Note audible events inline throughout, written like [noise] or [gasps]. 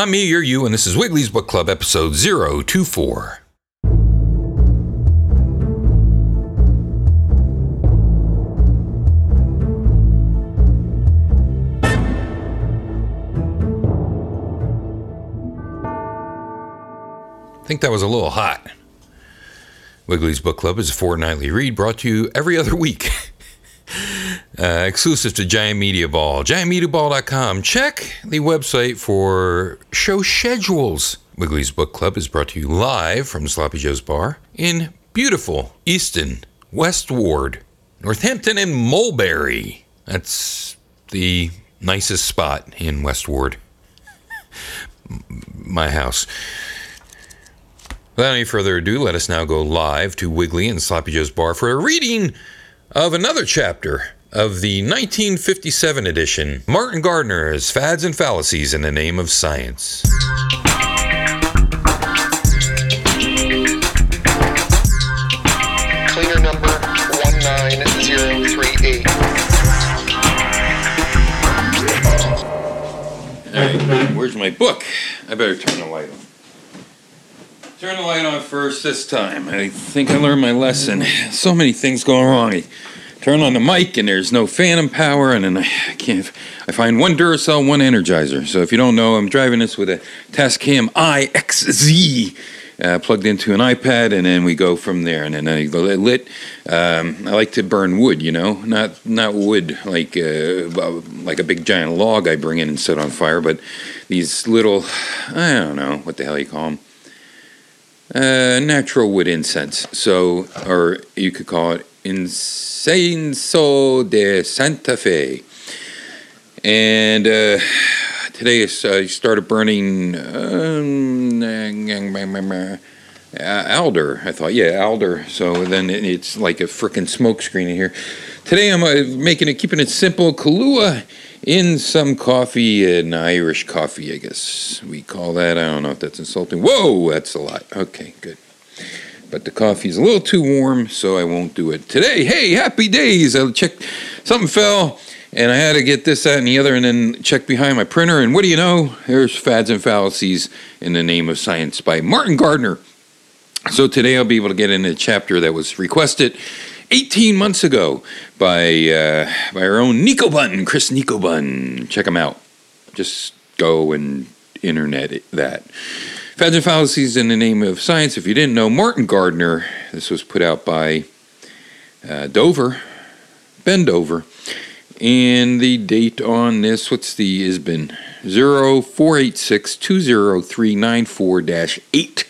I'm me, you're you, and this is Wiggly's Book Club, episode 024. I think that was a little hot. Wiggly's Book Club is a fortnightly read brought to you every other week. [laughs] [laughs] Uh, exclusive to Giant Media Ball. GiantMediaBall.com. Check the website for show schedules. Wiggly's Book Club is brought to you live from Sloppy Joe's Bar in beautiful Easton, West Ward, Northampton, and Mulberry. That's the nicest spot in West Ward. My house. Without any further ado, let us now go live to Wiggly and Sloppy Joe's Bar for a reading of another chapter of the 1957 edition Martin Gardner's Fads and Fallacies in the Name of Science. Cleaner number 19038. Hey, where's my book? I better turn the light on. Turn the light on first this time. I think I learned my lesson. So many things going wrong. I turn on the mic and there's no phantom power, and then I can't. I find one Duracell, one Energizer. So if you don't know, I'm driving this with a Tascam IXZ. Uh, plugged into an iPad, and then we go from there. And then I go lit. Um, I like to burn wood, you know, not not wood like uh, like a big giant log I bring in and set on fire, but these little, I don't know what the hell you call them, uh, natural wood incense. So, or you could call it Incienso de Santa Fe. And uh, today I started burning um, alder. I thought, yeah, alder. So then it- it's like a freaking smoke screen in here. Today I'm uh, making it, keeping it simple. Kahlua in some coffee, an Irish coffee, I guess we call that. I don't know if that's insulting. Whoa, that's a lot. Okay, good. But the coffee's a little too warm, so I won't do it today. Hey, happy days! I checked, something fell, and I had to get this, that, and the other, and then check behind my printer. And what do you know? There's Fads and Fallacies in the Name of Science by Martin Gardner. So today I'll be able to get into a chapter that was requested 18 months ago by uh, by our own Nico Bun, Chris Nico Bun. Check him out. Just go and internet it, that. Fads and Fallacies in the Name of Science. If you didn't know, Martin Gardner. This was put out by uh, Dover, Ben Dover. And the date on this, what's the ISBN? 0486 203 94 8.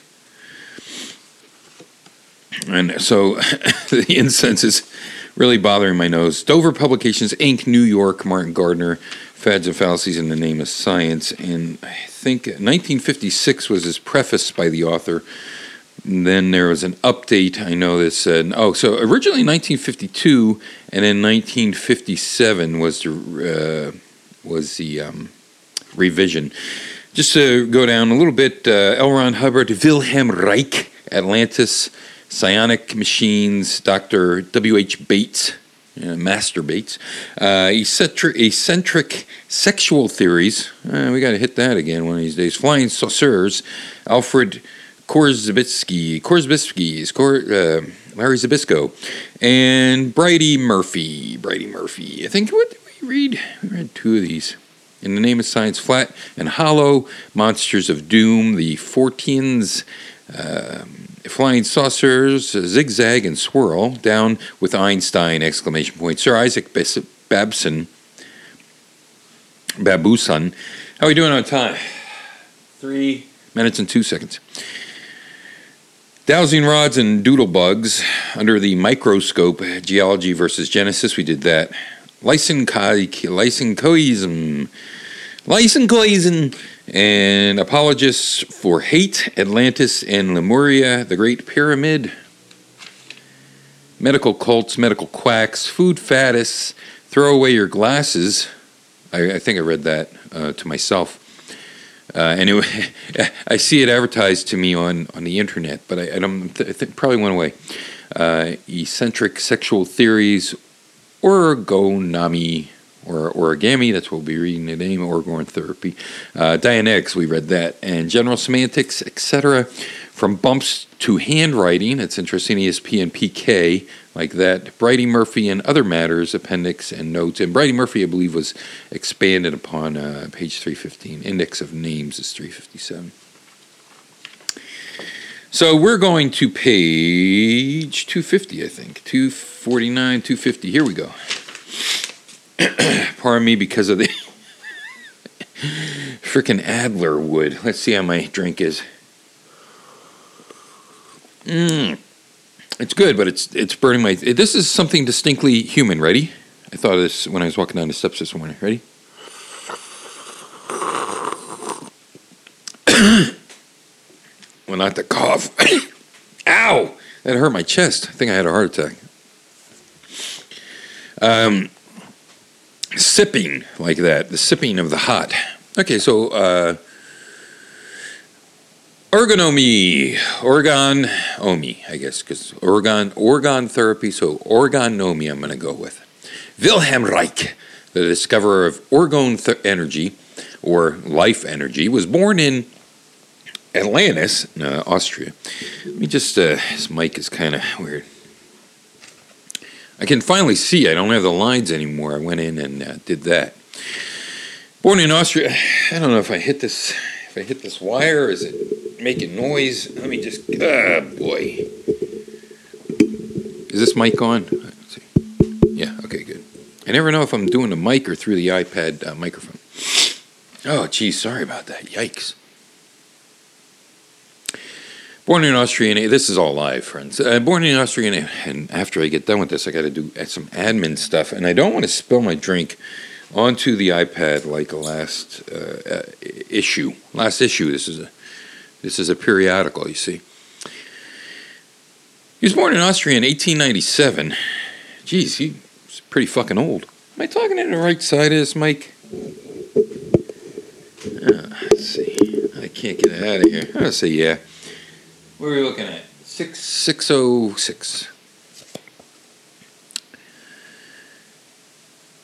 And so [laughs] the incense is really bothering my nose. Dover Publications, Inc., New York, Martin Gardner, Fads and Fallacies in the Name of Science. And I think 1956 was his preface by the author. And then there was an update, I know that said, oh, so originally 1952, and then 1957 was the, uh, was the um, revision. Just to go down a little bit, uh, L. Ron Hubbard, Wilhelm Reich, Atlantis, Psionic Machines, Dr. W.H. Bates, uh, Master Bates, uh, eccentric, eccentric sexual theories. Uh, we got to hit that again one of these days. Flying saucers, Alfred Korzybski, Korzybski, Kor, uh, Larry Zabisco, and Bridey Murphy. Bridey Murphy. I think what did we read? We read two of these. In the name of science, flat and hollow, monsters of doom, the Forteans, um, flying saucers, uh, zigzag and swirl, down with Einstein! Exclamation point. Sir Isaac Babson, Babuson, how are we doing on time? Three minutes and two seconds. Dowsing rods and doodle bugs under the microscope, geology versus Genesis. We did that. Lysenkoism, Lysenkoism, and apologists for hate, Atlantis and Lemuria, the Great Pyramid, medical cults, medical quacks, food faddists, throw away your glasses. I, I think I read that uh, to myself. Uh, anyway, [laughs] I see it advertised to me on, on the internet, but I, I don't. I think probably went away. Uh, eccentric sexual theories, orgonami, or origami. That's what we'll be reading today. Orgone therapy, uh, Dianetics. We read that, and general semantics, etc. From bumps to handwriting. It's interesting. ESP and PK like that. Bridey Murphy and other matters, appendix and notes. And Bridey Murphy, I believe, was expanded upon uh, page 315. Index of names is 357. So we're going to page 250, I think. 249, 250. Here we go. [clears throat] Pardon me because of the [laughs] freaking Adler wood. Let's see how my drink is. Mmm. It's good, but it's it's burning my. This is something distinctly human. Ready? I thought of this when I was walking down the steps this morning. Ready? [coughs] well, not the cough. [coughs] Ow! That hurt my chest. I think I had a heart attack. Um, sipping like that. The sipping of the hot. Okay, so uh, Ergonomy, organ omi, I guess, because organ organ therapy. So orgonomy, I'm going to go with. Wilhelm Reich, the discoverer of orgone th- energy or life energy, was born in Atlantis, uh, Austria. Let me just. Uh, this mic is kind of weird. I can finally see. I don't have the lines anymore. I went in and uh, did that. Born in Austria. I don't know if I hit this. If I hit this wire, is it making noise. Let me just. Ah, boy. Is this mic on? Yeah. Okay. Good. I never know if I'm doing the mic or through the iPad uh, microphone. Oh, geez. Sorry about that. Yikes. Born in Austria, and this is all live, friends. Uh, born in Austria, and after I get done with this, I got to do some admin stuff, and I don't want to spill my drink onto the iPad like the last uh, uh, issue. Last issue. This is a this is a periodical, you see. He was born in Austria in 1897. Geez, he's pretty fucking old. Am I talking to the right side of this mic? Uh, let's see. I can't get it out of here. I'll say yeah. What are we looking at? Six six oh six.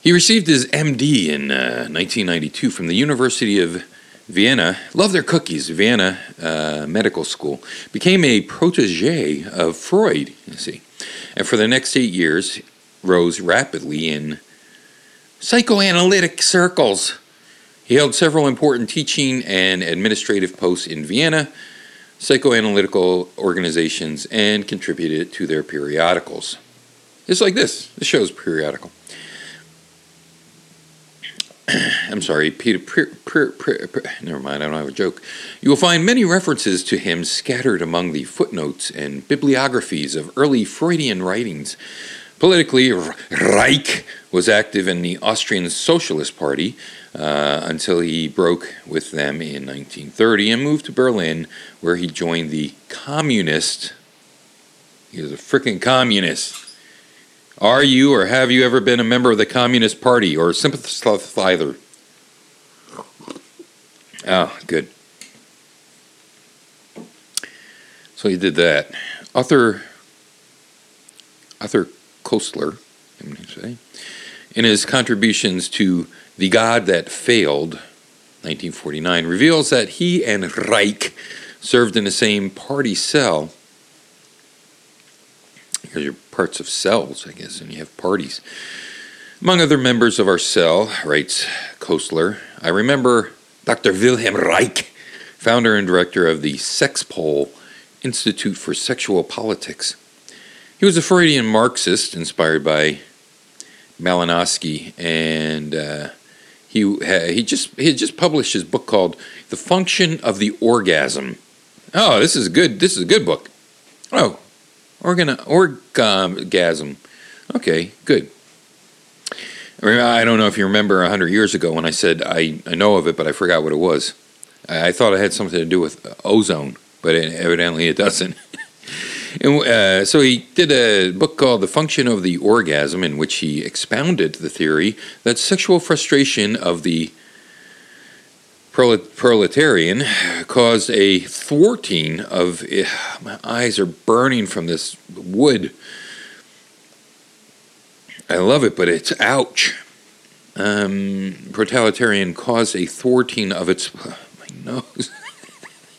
He received his MD in uh, 1992 from the University of Vienna, love their cookies, Vienna uh, Medical School, became a protege of Freud, you see. And for the next eight years, rose rapidly in psychoanalytic circles. He held several important teaching and administrative posts in Vienna, psychoanalytical organizations, and contributed to their periodicals. It's like this. This show's periodical. [clears throat] I'm sorry, Peter. never mind, I don't have a joke. You will find many references to him scattered among the footnotes and bibliographies of early Freudian writings. Politically, Reich was active in the Austrian Socialist Party uh, until he broke with them in 1930 and moved to Berlin, where he joined the Communist. He was a freaking communist are you or have you ever been a member of the Communist Party or sympathizer? Oh, good. So he did that. Arthur, Arthur Koestler, say, in his contributions to The God That Failed, 1949, reveals that he and Reich served in the same party cell because you're parts of cells, I guess, and you have parties. Among other members of our cell, writes Koestler, I remember Dr. Wilhelm Reich, founder and director of the Sexpol Institute for Sexual Politics. He was a Freudian Marxist inspired by Malinowski, and uh, he he just he had just published his book called "The Function of the Orgasm." Oh, this is a good. This is a good book. Oh, Organ orgasm. Okay, good. I don't know if you remember 100 years ago when I said I, I know of it, but I forgot what it was. I, I thought it had something to do with ozone, but it, evidently it doesn't. [laughs] and, uh, so he did a book called The Function of the Orgasm, in which he expounded the theory that sexual frustration of the proletarian caused a thwarting of eh, my eyes are burning from this wood i love it but it's ouch um, Proletarian caused a thwarting of its [laughs] my nose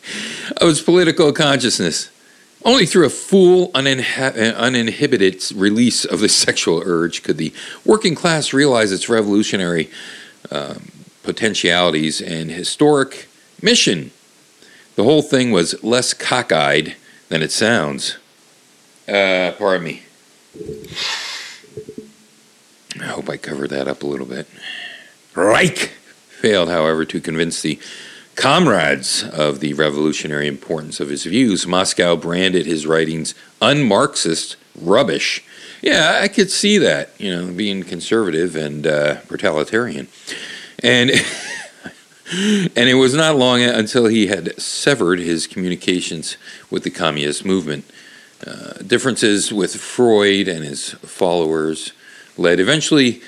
[laughs] of its political consciousness. Only through a full, uninha- uninhibited release of the sexual urge could the working class realize its revolutionary um, potentialities and historic mission. The whole thing was less cockeyed than it sounds. Uh, pardon me. I hope I covered that up a little bit. Reich failed, however, to convince the comrades of the revolutionary importance of his views. Moscow branded his writings un-Marxist rubbish. Yeah, I could see that, you know, being conservative and uh. And [laughs] and it was not long until he had severed his communications with the communist movement. Uh, differences with Freud and his followers led eventually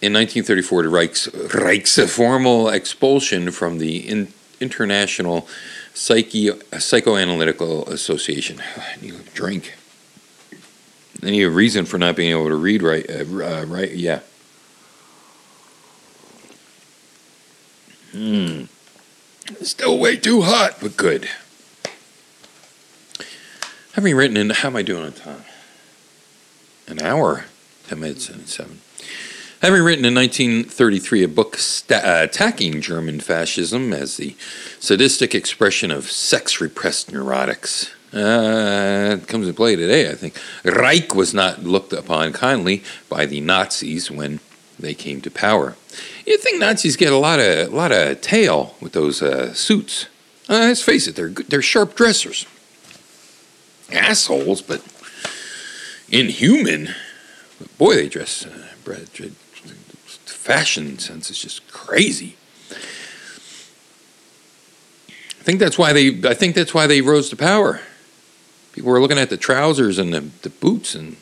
in 1934 to Reich's, Reich's formal expulsion from the in, International Psyche, Psychoanalytical Association. I need a drink. I need a reason for not being able to read right. Uh, uh, right, yeah. Hmm. Still way too hot, but good. Having written in, how am I doing on time? An hour, 10 minutes and seven. Having written in 1933 a book sta- uh, attacking German fascism as the sadistic expression of sex repressed neurotics, uh, it comes into play today, I think. Reich was not looked upon kindly by the Nazis when they came to power. You'd think Nazis get a lot of a lot of tail with those uh, suits. Uh, let's face it, they're they're sharp dressers, assholes, but inhuman. Boy, they dress. Uh, fashion sense is just crazy. I think that's why they. I think that's why they rose to power. People were looking at the trousers and the, the boots and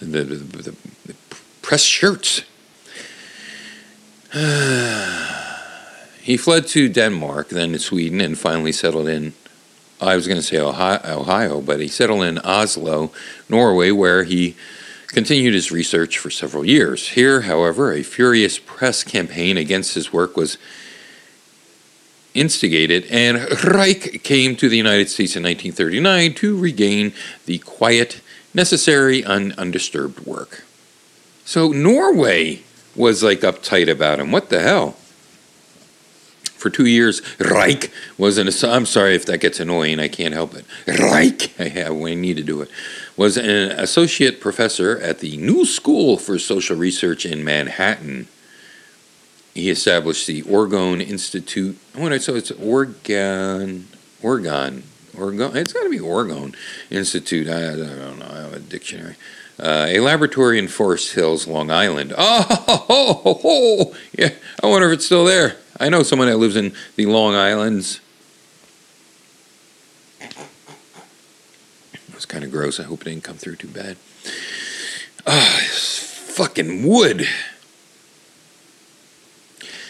the, the, the, the pressed shirts. [sighs] he fled to Denmark, then to Sweden, and finally settled in. I was going to say Ohio, but he settled in Oslo, Norway, where he continued his research for several years. Here, however, a furious press campaign against his work was instigated, and Reich came to the United States in 1939 to regain the quiet, necessary, and undisturbed work. So Norway was like uptight about him. What the hell? For two years, Reich was an. I'm sorry if that gets annoying. I can't help it. Reich, [laughs] I, have, I need to do it. Was an associate professor at the New School for Social Research in Manhattan. He established the Orgone Institute. When I so it's Oregon, Oregon, Oregon. It's got to be Oregon Institute. I, I don't know. I have a dictionary. Uh, a laboratory in Forest Hills, Long Island. [laughs] Oh, oh, oh, oh, yeah. I wonder if it's still there. I know someone that lives in the Long Islands. It was kind of gross. I hope it didn't come through too bad. Ah, fucking wood.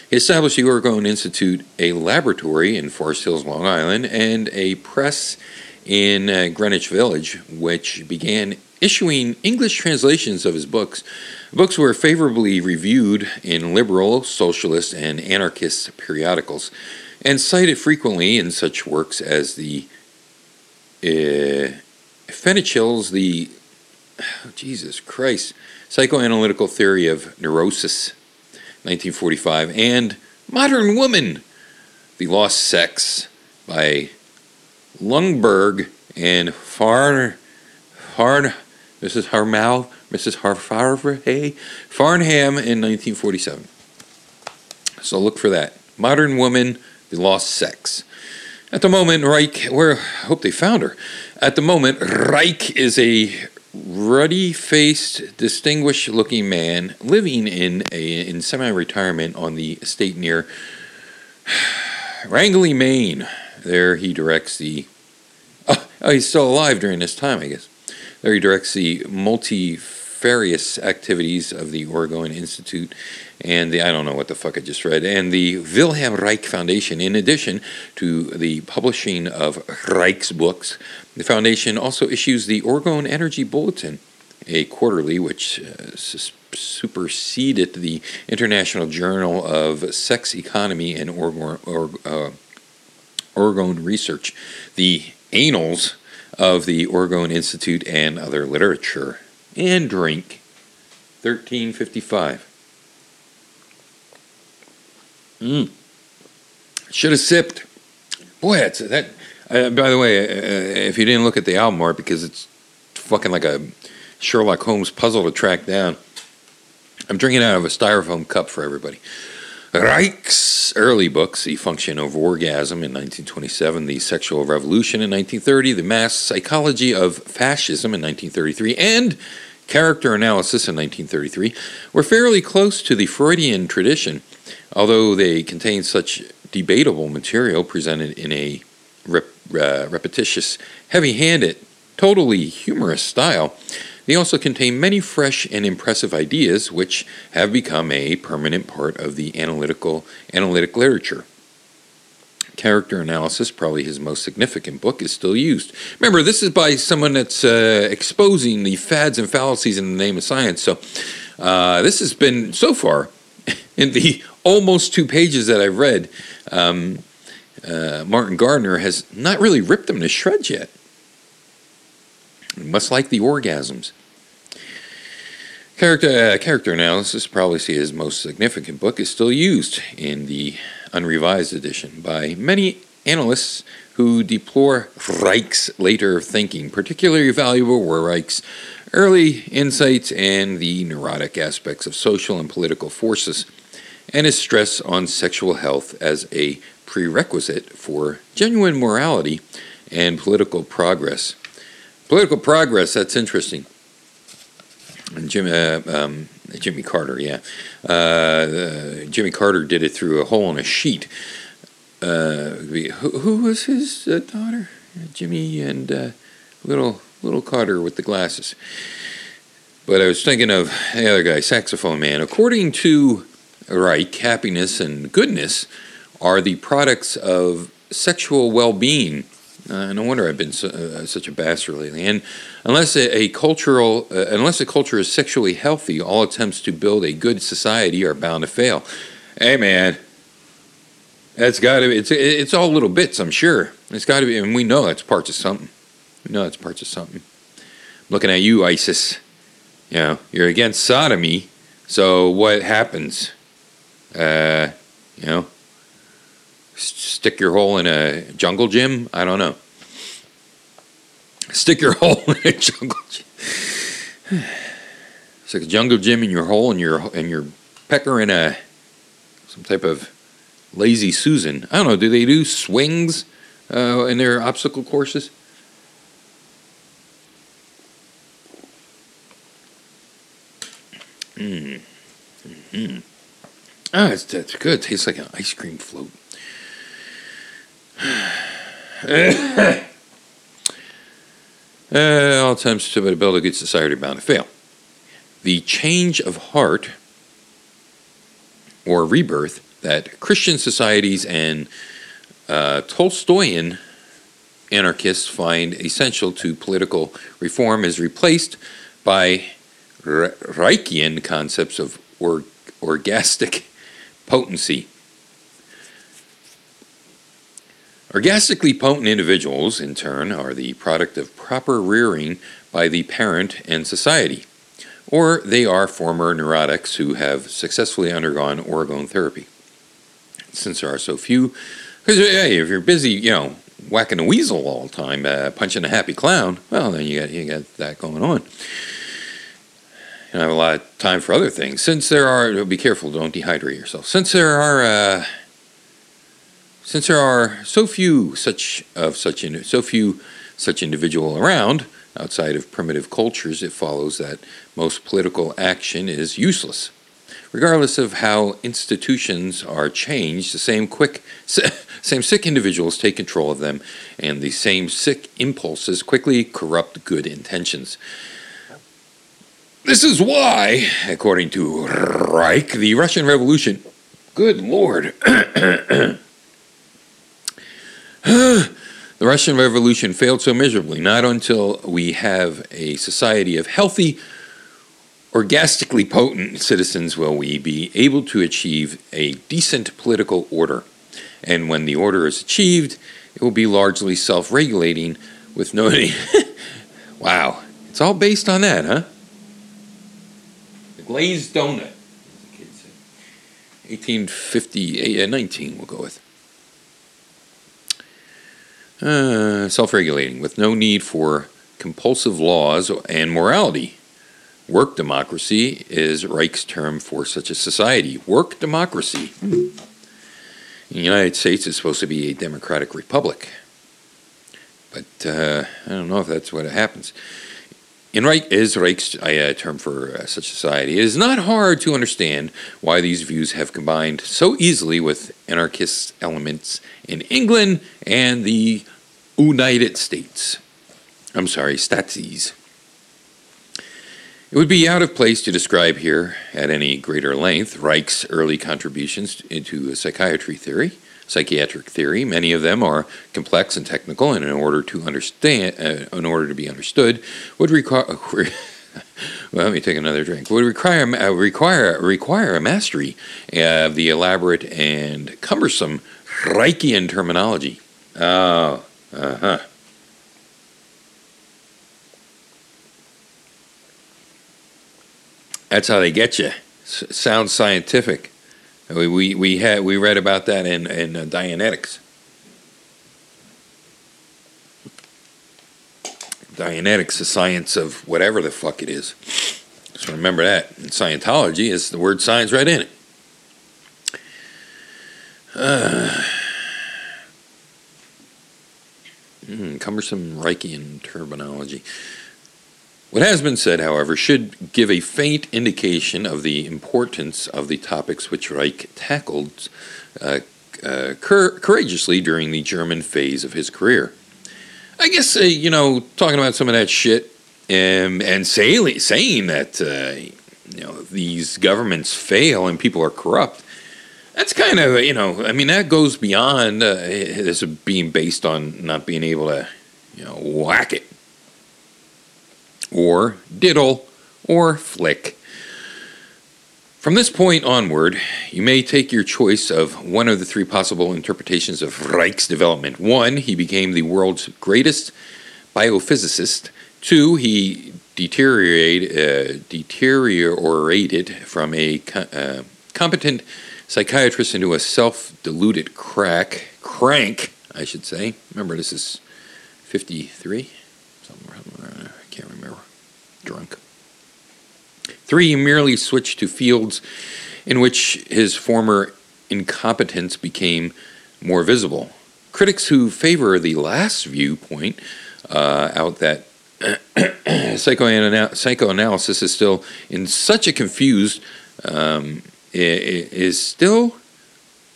He established the Orgone Institute, a laboratory in Forest Hills, Long Island, and a press in uh, Greenwich Village, which began issuing English translations of his books. books were favorably reviewed in liberal, socialist, and anarchist periodicals, and cited frequently in such works as the uh, Fenichel's The oh, Jesus Christ Psychoanalytical Theory of Neurosis, 1945, and Modern Woman, The Lost Sex by Lundberg and Farn Farn Mrs. Harmel, Mrs. Harfarve, Farnham in 1947. So look for that. Modern Woman, The Lost Sex. At the moment, Reich, where I hope they found her. At the moment, Reich is a ruddy faced, distinguished looking man living in in semi retirement on the estate near Rangeley, Maine. There he directs the. Oh, oh, he's still alive during this time, I guess. There he directs the multifarious activities of the Orgone Institute and the, I don't know what the fuck I just read, and the Wilhelm Reich Foundation. In addition to the publishing of Reich's books, the foundation also issues the Orgone Energy Bulletin, a quarterly which uh, superseded the International Journal of Sex Economy and Org- or, uh, Orgone Research, the Annals of the Orgone Institute and Other Literature, and drink. 1355. Mmm. Should have sipped. Boy, that's that. Uh, by the way, uh, if you didn't look at the album art because it's fucking like a Sherlock Holmes puzzle to track down, I'm drinking out of a styrofoam cup for everybody. Reich's early books, The Function of Orgasm in 1927, The Sexual Revolution in 1930, The Mass Psychology of Fascism in 1933, and Character Analysis in 1933, were fairly close to the Freudian tradition, although they contain such debatable material presented in a rep, uh, repetitious, heavy handed, totally humorous style. They also contain many fresh and impressive ideas which have become a permanent part of the analytical analytic literature. Character Analysis, probably his most significant book, is still used. Remember, this is by someone that's uh, exposing the fads and fallacies in the name of science. So, uh, this has been so far [laughs] in the almost two pages that I've read. Um, uh, Martin Gardner has not really ripped them to shreds yet. Much like the orgasms. Character, uh, character analysis, probably his most significant book, is still used in the unrevised edition by many analysts who deplore Reich's later thinking. Particularly valuable were Reich's early insights and the neurotic aspects of social and political forces, and his stress on sexual health as a prerequisite for genuine morality and political progress. Political progress, that's interesting. Jimmy, uh, um, Jimmy Carter, yeah. Uh, uh, Jimmy Carter did it through a hole in a sheet. Uh, who, who, was his uh, daughter? Jimmy and uh, little little Carter with the glasses. But I was thinking of the other guy, saxophone man. According to Reich, happiness and goodness are the products of sexual well-being uh, no wonder I've been so, uh, such a bastard lately. And unless a, a cultural, uh, unless a culture is sexually healthy, all attempts to build a good society are bound to fail. Hey, man, that's got to be. It's it's all little bits, I'm sure. It's got to be, and we know that's parts of something. We know that's parts of something. I'm looking at you, ISIS. You know, you're against sodomy, so what happens? Uh, you know, stick your hole in a jungle gym? I don't know. Stick your [laughs] hole in a jungle gym. [sighs] It's like a jungle gym in your hole and your and your pecker in a some type of lazy Susan. I don't know. Do they do swings uh, in their obstacle courses? Mm. Mm-hmm. Ah, it's, that's good. It tastes like an ice cream float. Uh, [sighs] all attempts to build a good society are bound to fail. The change of heart or rebirth that Christian societies and uh, Tolstoyan anarchists find essential to political reform is replaced by Reichian concepts of or- orgastic potency Orgastically potent individuals, in turn, are the product of proper rearing by the parent and society, or they are former neurotics who have successfully undergone orgone therapy. Since there are so few, because hey, if you're busy, you know, whacking a weasel all the time, uh, punching a happy clown, well, then you got you got that going on. You don't have a lot of time for other things. Since there are, be careful, don't dehydrate yourself. Since there are uh, since there are so few such of such in, so few such individual around outside of primitive cultures, it follows that most political action is useless. Regardless of how institutions are changed, the same quick, [laughs] same sick individuals take control of them, and the same sick impulses quickly corrupt good intentions. This is why, according to Reich, the Russian Revolution. Good Lord. [clears throat] [gasps] The Russian Revolution failed so miserably. Not until we have a society of healthy, orgastically potent citizens will we be able to achieve a decent political order. And when the order is achieved, it will be largely self regulating with no. [laughs] wow. It's all based on that, huh? The glazed donut, as the kids say. 1850, uh, 19, we'll go with. Uh, self regulating, with no need for compulsive laws and morality. Work democracy is Reich's term for such a society. Work democracy. The United States is supposed to be a democratic republic. But uh, I don't know if that's what happens. In Reich is Reich's uh, term for uh, such society. It is not hard to understand why these views have combined so easily with anarchist elements in England and the United States. I'm sorry, Statsies. It would be out of place to describe here at any greater length Reich's early contributions into psychiatry theory, psychiatric theory. Many of them are complex and technical, and in order to understand, uh, in order to be understood, would require. [laughs] well, let me take another drink. Would require uh, require require a mastery of the elaborate and cumbersome Reichian terminology. Oh, uh huh. That's how they get you. S- sounds scientific. We we we had we read about that in in uh, Dianetics. Dianetics, the science of whatever the fuck it is. So remember that. And Scientology is the word science right in it. Uh, [sighs] mm, cumbersome Reichian terminology. What has been said, however, should give a faint indication of the importance of the topics which Reich tackled uh, uh, cur- courageously during the German phase of his career. I guess, uh, you know, talking about some of that shit um, and say, saying that, uh, you know, these governments fail and people are corrupt, that's kind of, you know, I mean, that goes beyond uh, this being based on not being able to, you know, whack it or diddle, or flick. From this point onward, you may take your choice of one of the three possible interpretations of Reich's development. One, he became the world's greatest biophysicist. Two, he deteriorated, uh, deteriorated from a uh, competent psychiatrist into a self-deluded crack, crank, I should say. Remember, this is 53? Somewhere, can't remember. Drunk. Three, he merely switched to fields in which his former incompetence became more visible. Critics who favor the last viewpoint uh, out that [coughs] psychoanalysis is still in such a confused um, is still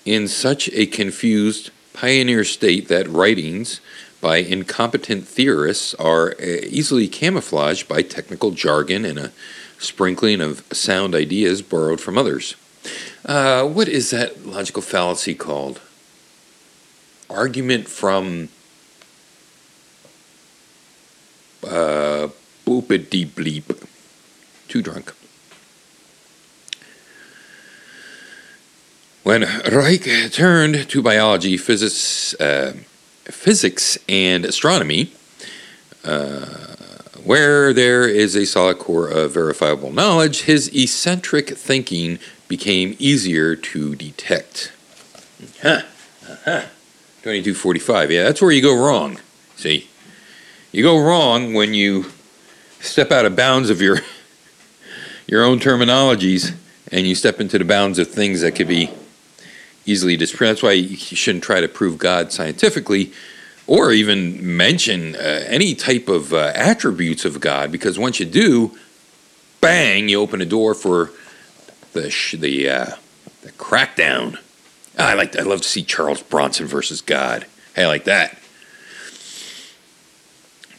in such a confused pioneer state that writings by incompetent theorists are uh, easily camouflaged by technical jargon and a sprinkling of sound ideas borrowed from others. Uh, what is that logical fallacy called? Argument from uh, boopity bleep. Too drunk. When Reich turned to biology, physics, uh, physics and astronomy, uh, where there is a solid core of verifiable knowledge, his eccentric thinking became easier to detect. Huh. Uh-huh. 2245. Yeah, that's where you go wrong. See? You go wrong when you step out of bounds of your [laughs] your own terminologies and you step into the bounds of things that could be easily disproved. That's why you shouldn't try to prove God scientifically or even mention uh, any type of uh, attributes of God, because once you do, bang, you open a door for the sh- the uh, the crackdown. I like. I love to see Charles Bronson versus God. Hey, I like that.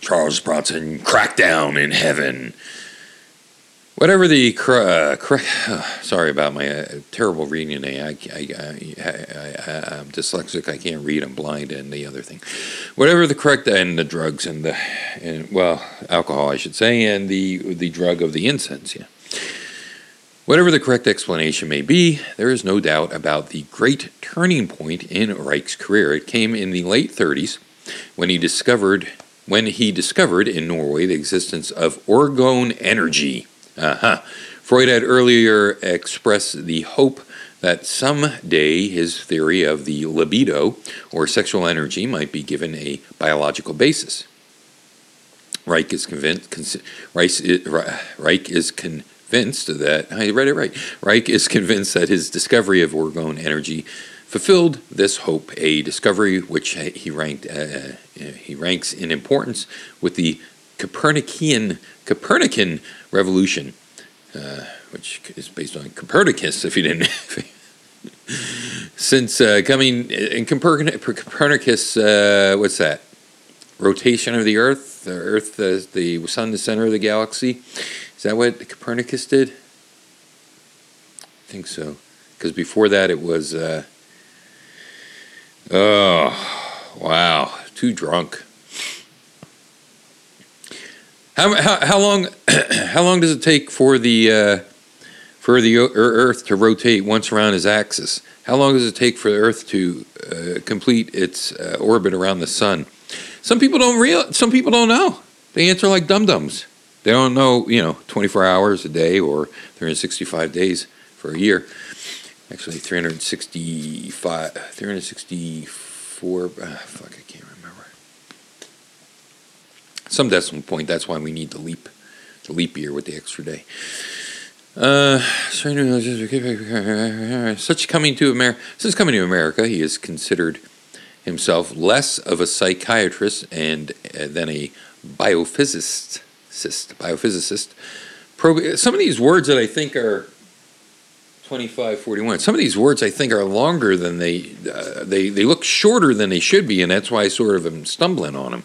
Charles Bronson crackdown in heaven. Whatever the cor- uh, [sighs] sorry about my uh, terrible reading today. I, I, I, am dyslexic. I can't read. I'm blind, and the other thing. Whatever the correct and the drugs and the and well alcohol, I should say, and the the drug of the incense. Yeah. Whatever the correct explanation may be, there is no doubt about the great turning point in Reich's career. It came in the late 30s when he discovered when he discovered in Norway the existence of orgone energy uh-huh. Freud had earlier expressed the hope that someday his theory of the libido, or sexual energy, might be given a biological basis. Reich is convinced. Reich is convinced that I read it right. Reich is convinced that his discovery of orgone energy fulfilled this hope, a discovery which he ranked uh, he ranks in importance with the Copernican Copernican revolution, uh, which is based on Copernicus. If you didn't, [laughs] since uh, coming in Copernicus, uh, what's that? Rotation of the Earth, the Earth, the Sun, the center of the galaxy. Is that what Copernicus did? I think so. Because before that, it was. Uh, oh, wow! Too drunk. How, how, how long [clears throat] how long does it take for the uh, for the Earth to rotate once around its axis? How long does it take for the Earth to uh, complete its uh, orbit around the Sun? Some people don't real. Some people don't know. They answer like dum dums. They don't know. You know, 24 hours a day or 365 days for a year. Actually, 365, 364. Uh, fuck, some decimal point. That's why we need the leap, the leap year with the extra day. Uh, such coming to America. Since coming to America, he has considered himself less of a psychiatrist and uh, than a biophysicist. Biophysicist. Some of these words that I think are 2541. Some of these words I think are longer than they uh, they they look shorter than they should be, and that's why I sort of am stumbling on them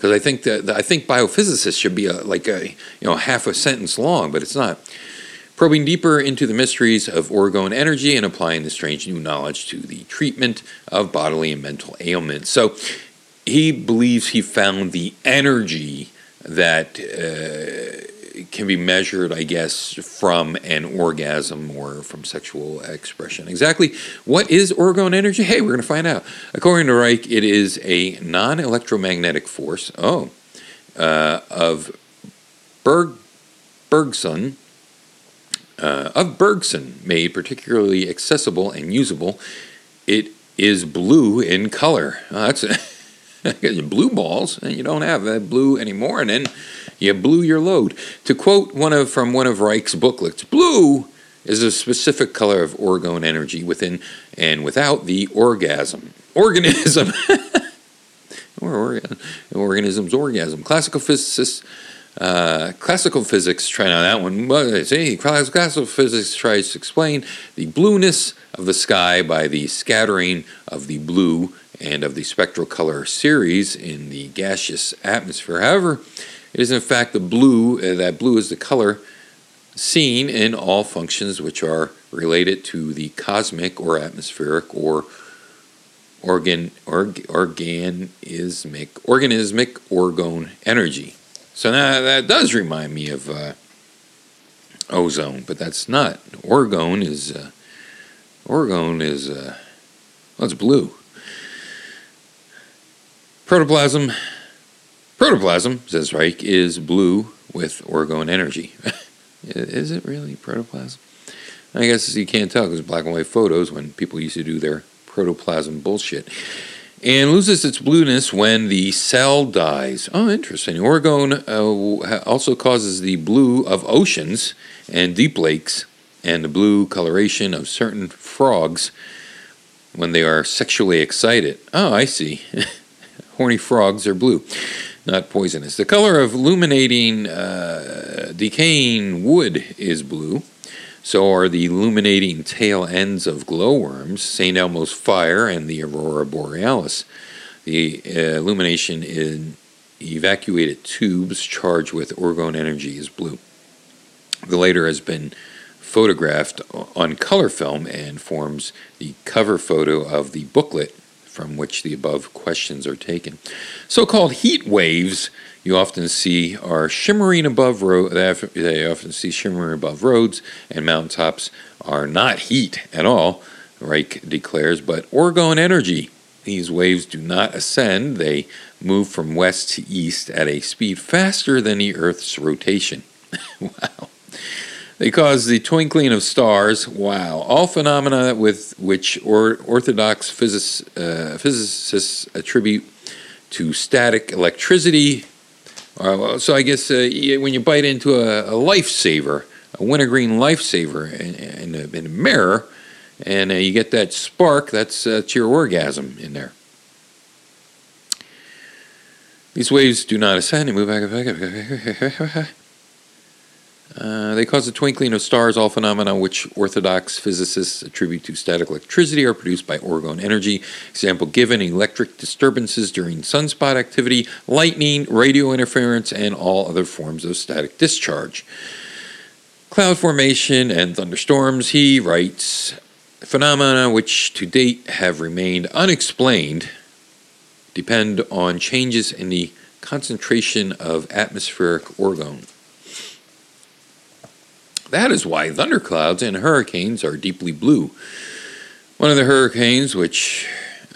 because I think that I think biophysicists should be a, like a you know half a sentence long, but it's not. Probing deeper into the mysteries of orgone energy and applying the strange new knowledge to the treatment of bodily and mental ailments. So he believes he found the energy that uh, can be measured, I guess, from an orgasm or from sexual expression. Exactly what is orgone energy? Hey, we're going to find out. According to Reich, it is a non electromagnetic force, oh, uh, of Berg, Bergson. Uh, of Bergson, made particularly accessible and usable. It is blue in color. Oh, that's [laughs] blue balls, and you don't have that blue anymore. And then you blew your load. To quote one of from one of Reich's booklets, blue is a specific color of orgone energy within and without the orgasm. Organism. [laughs] or organ, organism's orgasm. Classical physicists uh, classical physics, try out that one. See, classical physics tries to explain the blueness of the sky by the scattering of the blue and of the spectral color series in the gaseous atmosphere. However, it is in fact the blue, uh, that blue is the color seen in all functions which are related to the cosmic or atmospheric or organ, org, organismic, organismic orgone energy. So now that does remind me of uh, ozone, but that's not. Orgone is, uh, orgone is, uh, well, it's blue. Protoplasm Protoplasm, says Reich, is blue with orgone energy. [laughs] is it really protoplasm? I guess you can't tell because black and white photos when people used to do their protoplasm bullshit. And loses its blueness when the cell dies. Oh, interesting. Orgone uh, also causes the blue of oceans and deep lakes and the blue coloration of certain frogs when they are sexually excited. Oh, I see. [laughs] Horny frogs are blue not poisonous. The color of illuminating, uh, decaying wood is blue. So are the illuminating tail ends of glowworms, St. Elmo's fire, and the aurora borealis. The uh, illumination in evacuated tubes charged with orgone energy is blue. The later has been photographed on color film and forms the cover photo of the booklet from which the above questions are taken. So called heat waves you often see are shimmering above road. They often see shimmering above roads and mountaintops are not heat at all, Reich declares, but orgone energy. These waves do not ascend, they move from west to east at a speed faster than the Earth's rotation. [laughs] wow. They cause the twinkling of stars. Wow. All phenomena with which or, orthodox physics, uh, physicists attribute to static electricity. Uh, so I guess uh, when you bite into a, a lifesaver, a wintergreen lifesaver in, in, a, in a mirror, and uh, you get that spark, that's, uh, that's your orgasm in there. These waves do not ascend and move back. Uh, they cause the twinkling of stars. All phenomena which orthodox physicists attribute to static electricity are produced by orgone energy. Example given electric disturbances during sunspot activity, lightning, radio interference, and all other forms of static discharge. Cloud formation and thunderstorms, he writes, phenomena which to date have remained unexplained depend on changes in the concentration of atmospheric orgone. That is why thunderclouds and hurricanes are deeply blue. One of the hurricanes, which,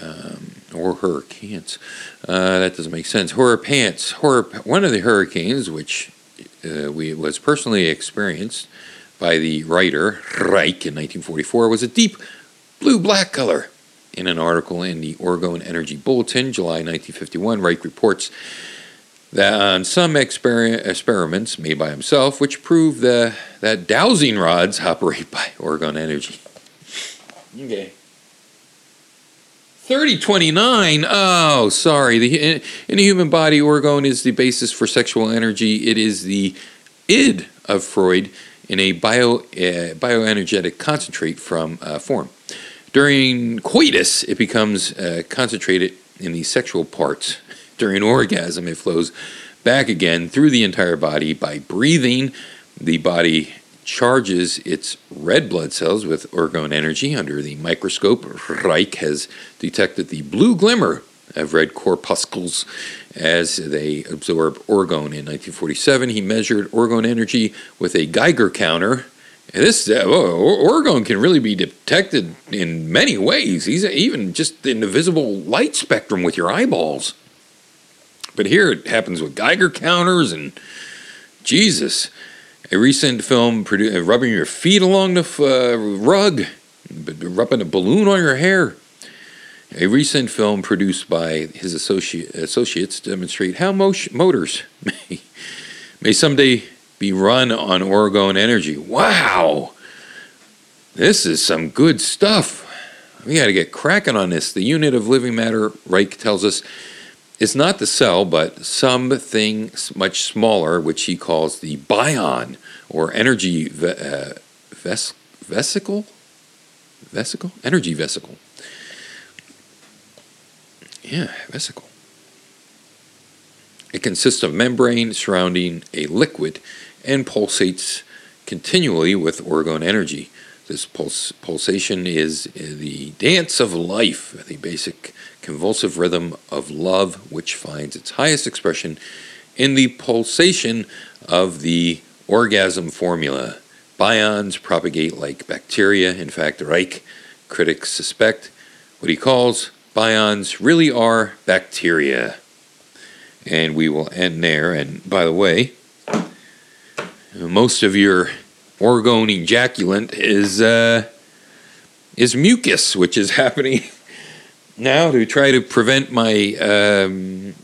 um, or hurricanes, uh, that doesn't make sense. Horror pants. Horror, one of the hurricanes, which uh, we was personally experienced by the writer Reich in 1944, was a deep blue black color. In an article in the Orgone Energy Bulletin, July 1951, Reich reports on some exper- experiments made by himself, which prove the, that dowsing rods [laughs] operate by orgone energy. Okay. 3029. Oh, sorry. The, in, in the human body, orgone is the basis for sexual energy. It is the id of Freud in a bio, uh, bioenergetic concentrate from uh, form. During coitus, it becomes uh, concentrated in the sexual parts during orgasm, it flows back again through the entire body by breathing. The body charges its red blood cells with orgone energy under the microscope. Reich has detected the blue glimmer of red corpuscles as they absorb orgone. In 1947, he measured orgone energy with a Geiger counter. And this uh, orgone can really be detected in many ways. Even just in the visible light spectrum with your eyeballs. But here it happens with Geiger counters and Jesus. A recent film, produ- uh, rubbing your feet along the uh, rug, rubbing a balloon on your hair. A recent film produced by his associate, associates demonstrate how motors [laughs] may, may someday be run on orgone energy. Wow! This is some good stuff. We got to get cracking on this. The unit of living matter, Reich tells us, is not the cell, but something much smaller, which he calls the bion or energy ve- uh, ves- vesicle. Vesicle? Energy vesicle. Yeah, vesicle. It consists of membrane surrounding a liquid and pulsates continually with orgone energy. This pulse, pulsation is the dance of life, the basic convulsive rhythm of love, which finds its highest expression in the pulsation of the orgasm formula. Bions propagate like bacteria. In fact, Reich critics suspect what he calls bions really are bacteria. And we will end there. And by the way, most of your orgone ejaculant is uh, is mucus, which is [laughs] happening now to try to prevent my um,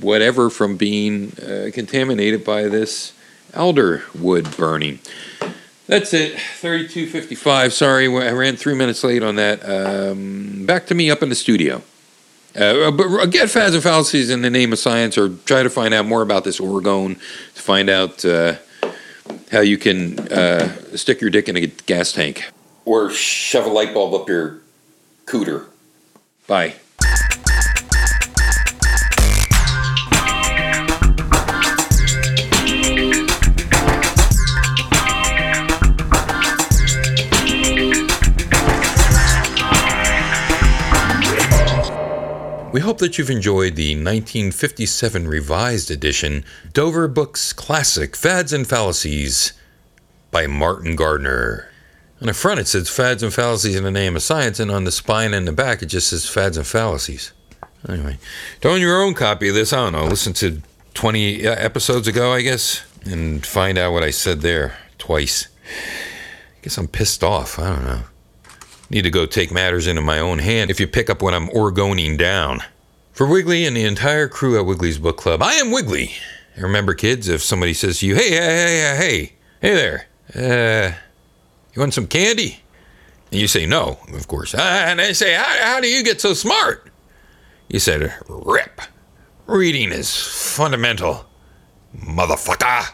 whatever from being uh, contaminated by this elder wood burning. That's it. 3255. Sorry, I ran three minutes late on that. Um, back to me up in the studio. Uh, but get fads and fallacies in the name of science, or try to find out more about this orgone to find out uh, how you can uh, stick your dick in a gas tank or shove a light bulb up your cooter. Bye. We hope that you've enjoyed the 1957 revised edition Dover Books Classic Fads and Fallacies by Martin Gardner. On the front, it says Fads and Fallacies in the Name of Science, and on the spine and the back, it just says Fads and Fallacies. Anyway, to own your own copy of this, I don't know, listen to 20 uh, episodes ago, I guess, and find out what I said there twice. I guess I'm pissed off. I don't know. Need to go take matters into my own hand if you pick up what I'm orgoning down. For Wiggly and the entire crew at Wiggly's Book Club, I am Wiggly. And remember, kids, if somebody says to you, hey, hey, hey, hey, hey there, uh, you want some candy? And you say no, of course. Uh, and they say, how, how do you get so smart? You said, rip. Reading is fundamental, motherfucker.